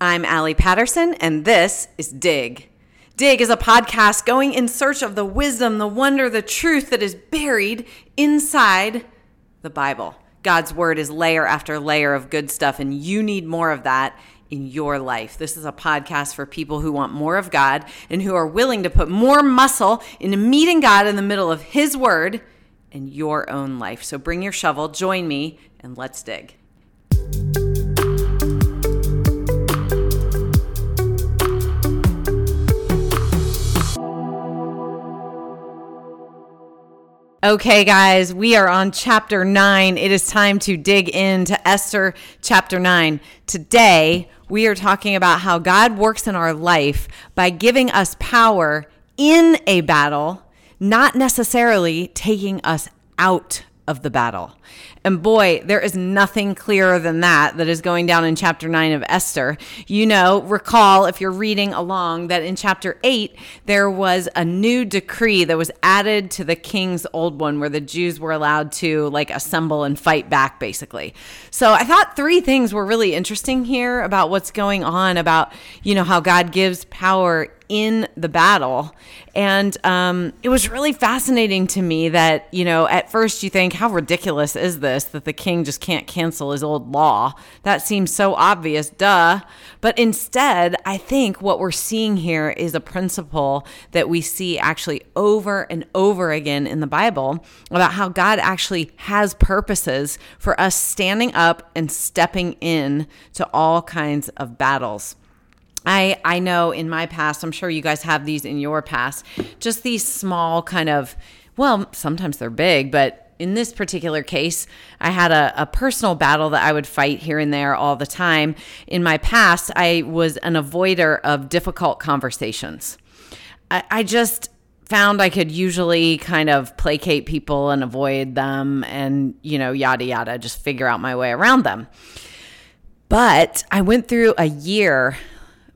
I'm Allie Patterson, and this is Dig. Dig is a podcast going in search of the wisdom, the wonder, the truth that is buried inside the Bible. God's word is layer after layer of good stuff, and you need more of that in your life. This is a podcast for people who want more of God and who are willing to put more muscle into meeting God in the middle of His word in your own life. So bring your shovel, join me, and let's dig. Okay, guys, we are on chapter nine. It is time to dig into Esther chapter nine. Today, we are talking about how God works in our life by giving us power in a battle, not necessarily taking us out of the battle. And boy, there is nothing clearer than that that is going down in chapter 9 of Esther. You know, recall if you're reading along that in chapter 8, there was a new decree that was added to the king's old one where the Jews were allowed to like assemble and fight back, basically. So I thought three things were really interesting here about what's going on, about, you know, how God gives power in the battle. And um, it was really fascinating to me that, you know, at first you think, how ridiculous is this that the king just can't cancel his old law? That seems so obvious, duh. But instead, I think what we're seeing here is a principle that we see actually over and over again in the Bible about how God actually has purposes for us standing up and stepping in to all kinds of battles. I I know in my past, I'm sure you guys have these in your past, just these small kind of well, sometimes they're big, but in this particular case, I had a, a, personal battle that I would fight here and there all the time. In my past, I was an avoider of difficult conversations. I, I just found I could usually kind of placate people and avoid them and, you know, yada, yada, just figure out my way around them. But I went through a year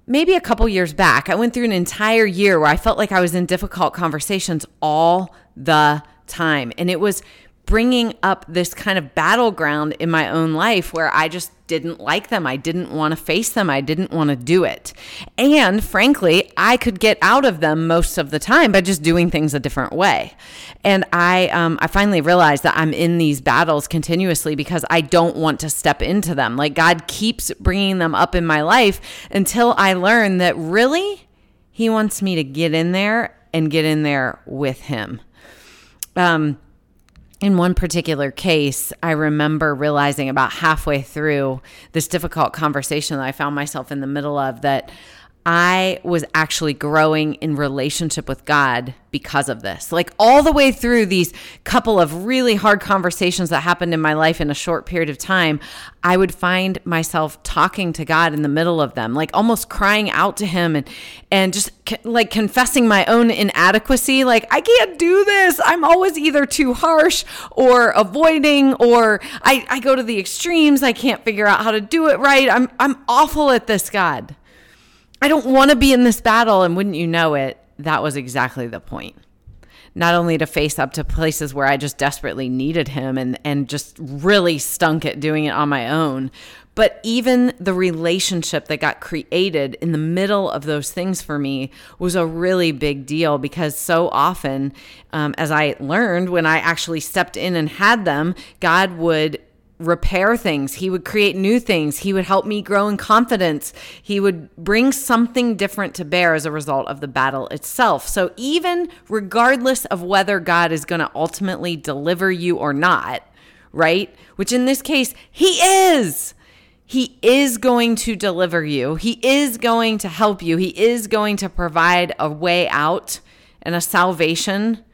maybe a couple years back, I went through an entire year where I felt like I was in difficult conversations all the time. And it was bringing up this kind of battleground in my own life where I just didn't like them. I didn't want to face them. I didn't want to do it. And frankly, I could get out of them most of the time by just doing things a different way. And I, um, I finally realized that I'm in these battles continuously because I don't want to step into them. Like God keeps bringing them up in my life until I learn that really He wants me to get in there and get in there with Him. Um, in one particular case, I remember realizing about halfway through this difficult conversation that I found myself in the middle of that I was actually growing in relationship with God because of this. Like all the way through these couple of really hard conversations that happened in my life in a short period of time, I would find myself talking to God in the middle of them, like almost crying out to him and and just like confessing my own inadequacy, like I can't do this. I'm always either too harsh or avoiding or I I go to the extremes. I can't figure out how to do it right. I'm I'm awful at this, God. I don't want to be in this battle. And wouldn't you know it, that was exactly the point. Not only to face up to places where I just desperately needed him and, and just really stunk at doing it on my own, but even the relationship that got created in the middle of those things for me was a really big deal because so often, um, as I learned when I actually stepped in and had them, God would repair things. He would create new things. He would help me grow in confidence. He would bring something different to bear as a result of the battle itself. So, even regardless of whether God is going to ultimately deliver you or not, right? Which in this case, He is. He is going to deliver you. He is going to help you. He is going to provide a way out and a salvation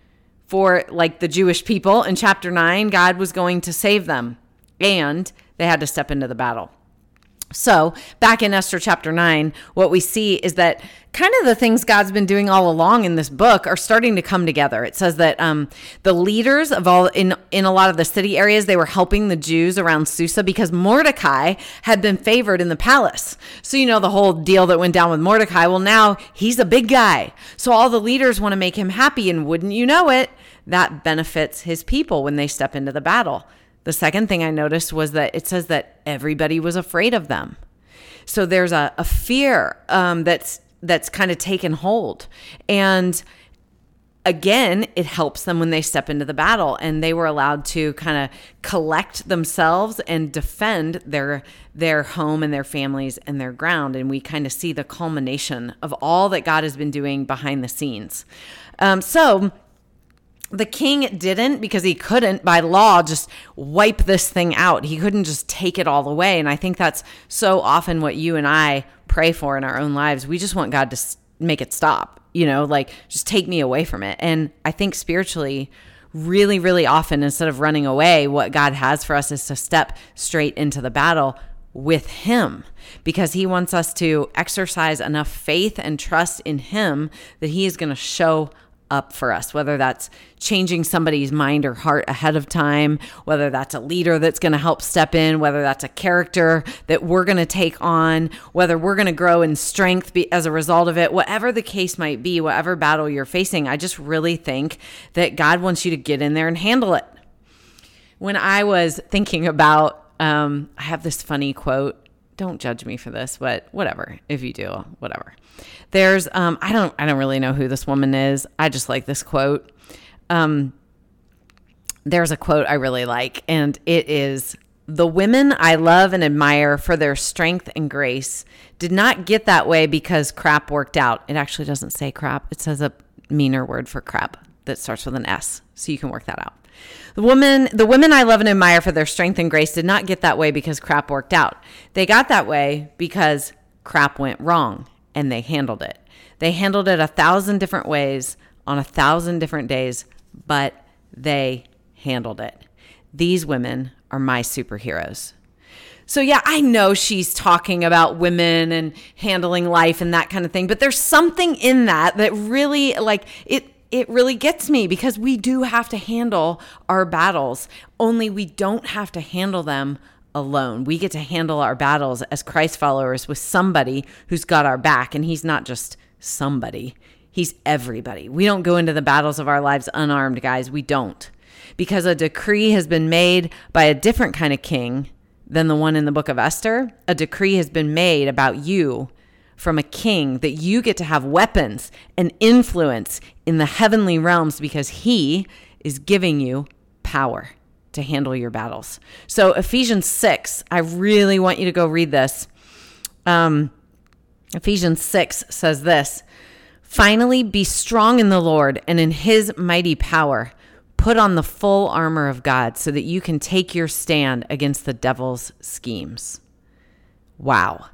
for like the Jewish people in chapter 9. God was going to save them and they had to step into the battle. So, back in Esther chapter 9, what we see is that kind of the things God's been doing all along in this book are starting to come together. It says that um, the leaders of all in in a lot of the city areas they were helping the Jews around Susa because Mordecai had been favored in the palace. So you know the whole deal that went down with Mordecai. Well, now he's a big guy, so all the leaders want to make him happy, and wouldn't you know it, that benefits his people when they step into the battle. The second thing I noticed was that it says that everybody was afraid of them. So there's a, a fear um, that's that's kind of taken hold. And again, it helps them when they step into the battle and they were allowed to kind of collect themselves and defend their their home and their families and their ground. And we kind of see the culmination of all that God has been doing behind the scenes. Um, so the king didn't because he couldn't by law just wipe this thing out. He couldn't just take it all away. And I think that's so often what you and I pray for in our own lives. We just want God to make it stop you know, like just take me away from it. And I think spiritually, really, really often, instead of running away, what God has for us is to step straight into the battle with Him because He wants us to exercise enough faith and trust in Him that He is going to show up for us, whether that's changing somebody's mind or heart ahead of time, whether that's a leader that's going to help step in, whether that's a character that we're going to take on, whether we're going to grow in strength as a result of it, whatever the case might be, whatever battle you're facing, I just really think that God wants you to get in there and handle it. When I was thinking about, um, I have this funny quote. Don't judge me for this, but whatever. If you do, whatever. There's um I don't I don't really know who this woman is. I just like this quote. Um there's a quote I really like and it is the women I love and admire for their strength and grace did not get that way because crap worked out. It actually doesn't say crap. It says a meaner word for crap that starts with an S. So you can work that out. The woman, the women I love and admire for their strength and grace did not get that way because crap worked out. They got that way because crap went wrong and they handled it. They handled it a thousand different ways on a thousand different days, but they handled it. These women are my superheroes. So, yeah, I know she's talking about women and handling life and that kind of thing, but there's something in that that really, like, it, it really gets me because we do have to handle our battles, only we don't have to handle them alone. We get to handle our battles as Christ followers with somebody who's got our back. And he's not just somebody, he's everybody. We don't go into the battles of our lives unarmed, guys. We don't. Because a decree has been made by a different kind of king than the one in the book of Esther. A decree has been made about you from a king that you get to have weapons and influence in the heavenly realms because he is giving you power to handle your battles. So, Ephesians 6, I really want you to go read this. Um, Ephesians 6 says this Finally, be strong in the Lord and in his mighty power. Put on the full armor of God so that you can take your stand against the devil's schemes. Wow.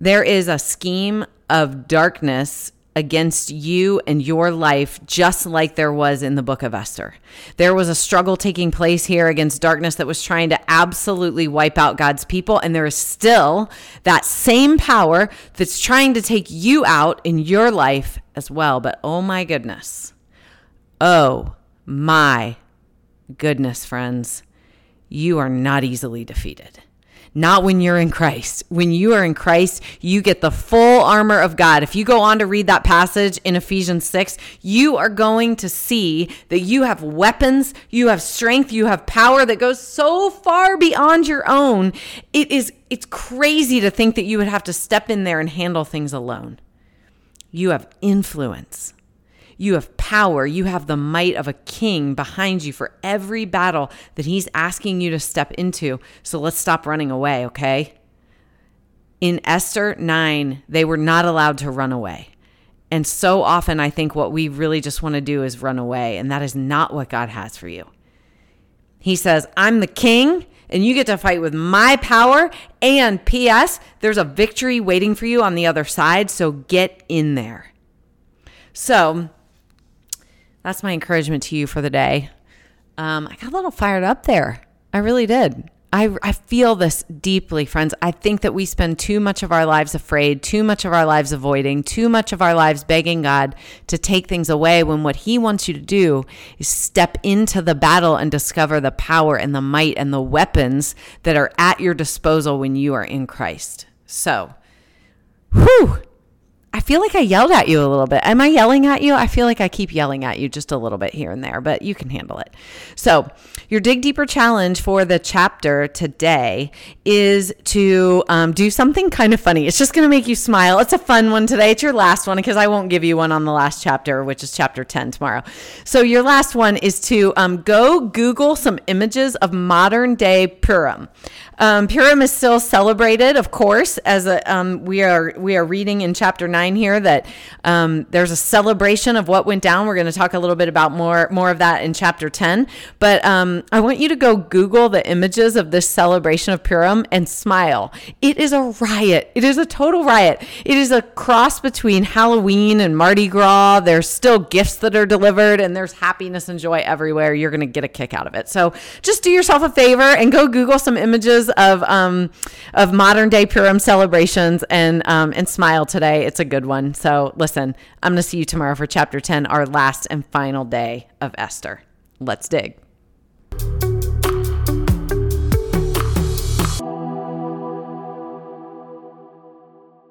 There is a scheme of darkness against you and your life, just like there was in the book of Esther. There was a struggle taking place here against darkness that was trying to absolutely wipe out God's people. And there is still that same power that's trying to take you out in your life as well. But oh my goodness. Oh my goodness, friends. You are not easily defeated not when you're in Christ. When you are in Christ, you get the full armor of God. If you go on to read that passage in Ephesians 6, you are going to see that you have weapons, you have strength, you have power that goes so far beyond your own. It is it's crazy to think that you would have to step in there and handle things alone. You have influence. You have power. You have the might of a king behind you for every battle that he's asking you to step into. So let's stop running away, okay? In Esther 9, they were not allowed to run away. And so often, I think what we really just want to do is run away. And that is not what God has for you. He says, I'm the king and you get to fight with my power. And P.S., there's a victory waiting for you on the other side. So get in there. So that's my encouragement to you for the day. Um, I got a little fired up there. I really did. I, I feel this deeply, friends. I think that we spend too much of our lives afraid, too much of our lives avoiding, too much of our lives begging God to take things away when what He wants you to do is step into the battle and discover the power and the might and the weapons that are at your disposal when you are in Christ. So, whew, I feel like I yelled at you a little bit. Am I yelling at you? I feel like I keep yelling at you just a little bit here and there, but you can handle it. So, your Dig Deeper challenge for the chapter today is to um, do something kind of funny. It's just going to make you smile. It's a fun one today. It's your last one because I won't give you one on the last chapter, which is chapter 10 tomorrow. So, your last one is to um, go Google some images of modern day Purim. Um, Purim is still celebrated, of course, as a, um, we are we are reading in chapter nine here that um, there's a celebration of what went down. We're going to talk a little bit about more more of that in chapter ten. But um, I want you to go Google the images of this celebration of Purim and smile. It is a riot. It is a total riot. It is a cross between Halloween and Mardi Gras. There's still gifts that are delivered, and there's happiness and joy everywhere. You're going to get a kick out of it. So just do yourself a favor and go Google some images of um, of modern day Purim celebrations and um, and smile today. It's a good one. So listen, I'm going to see you tomorrow for chapter 10, our last and final day of Esther. Let's dig you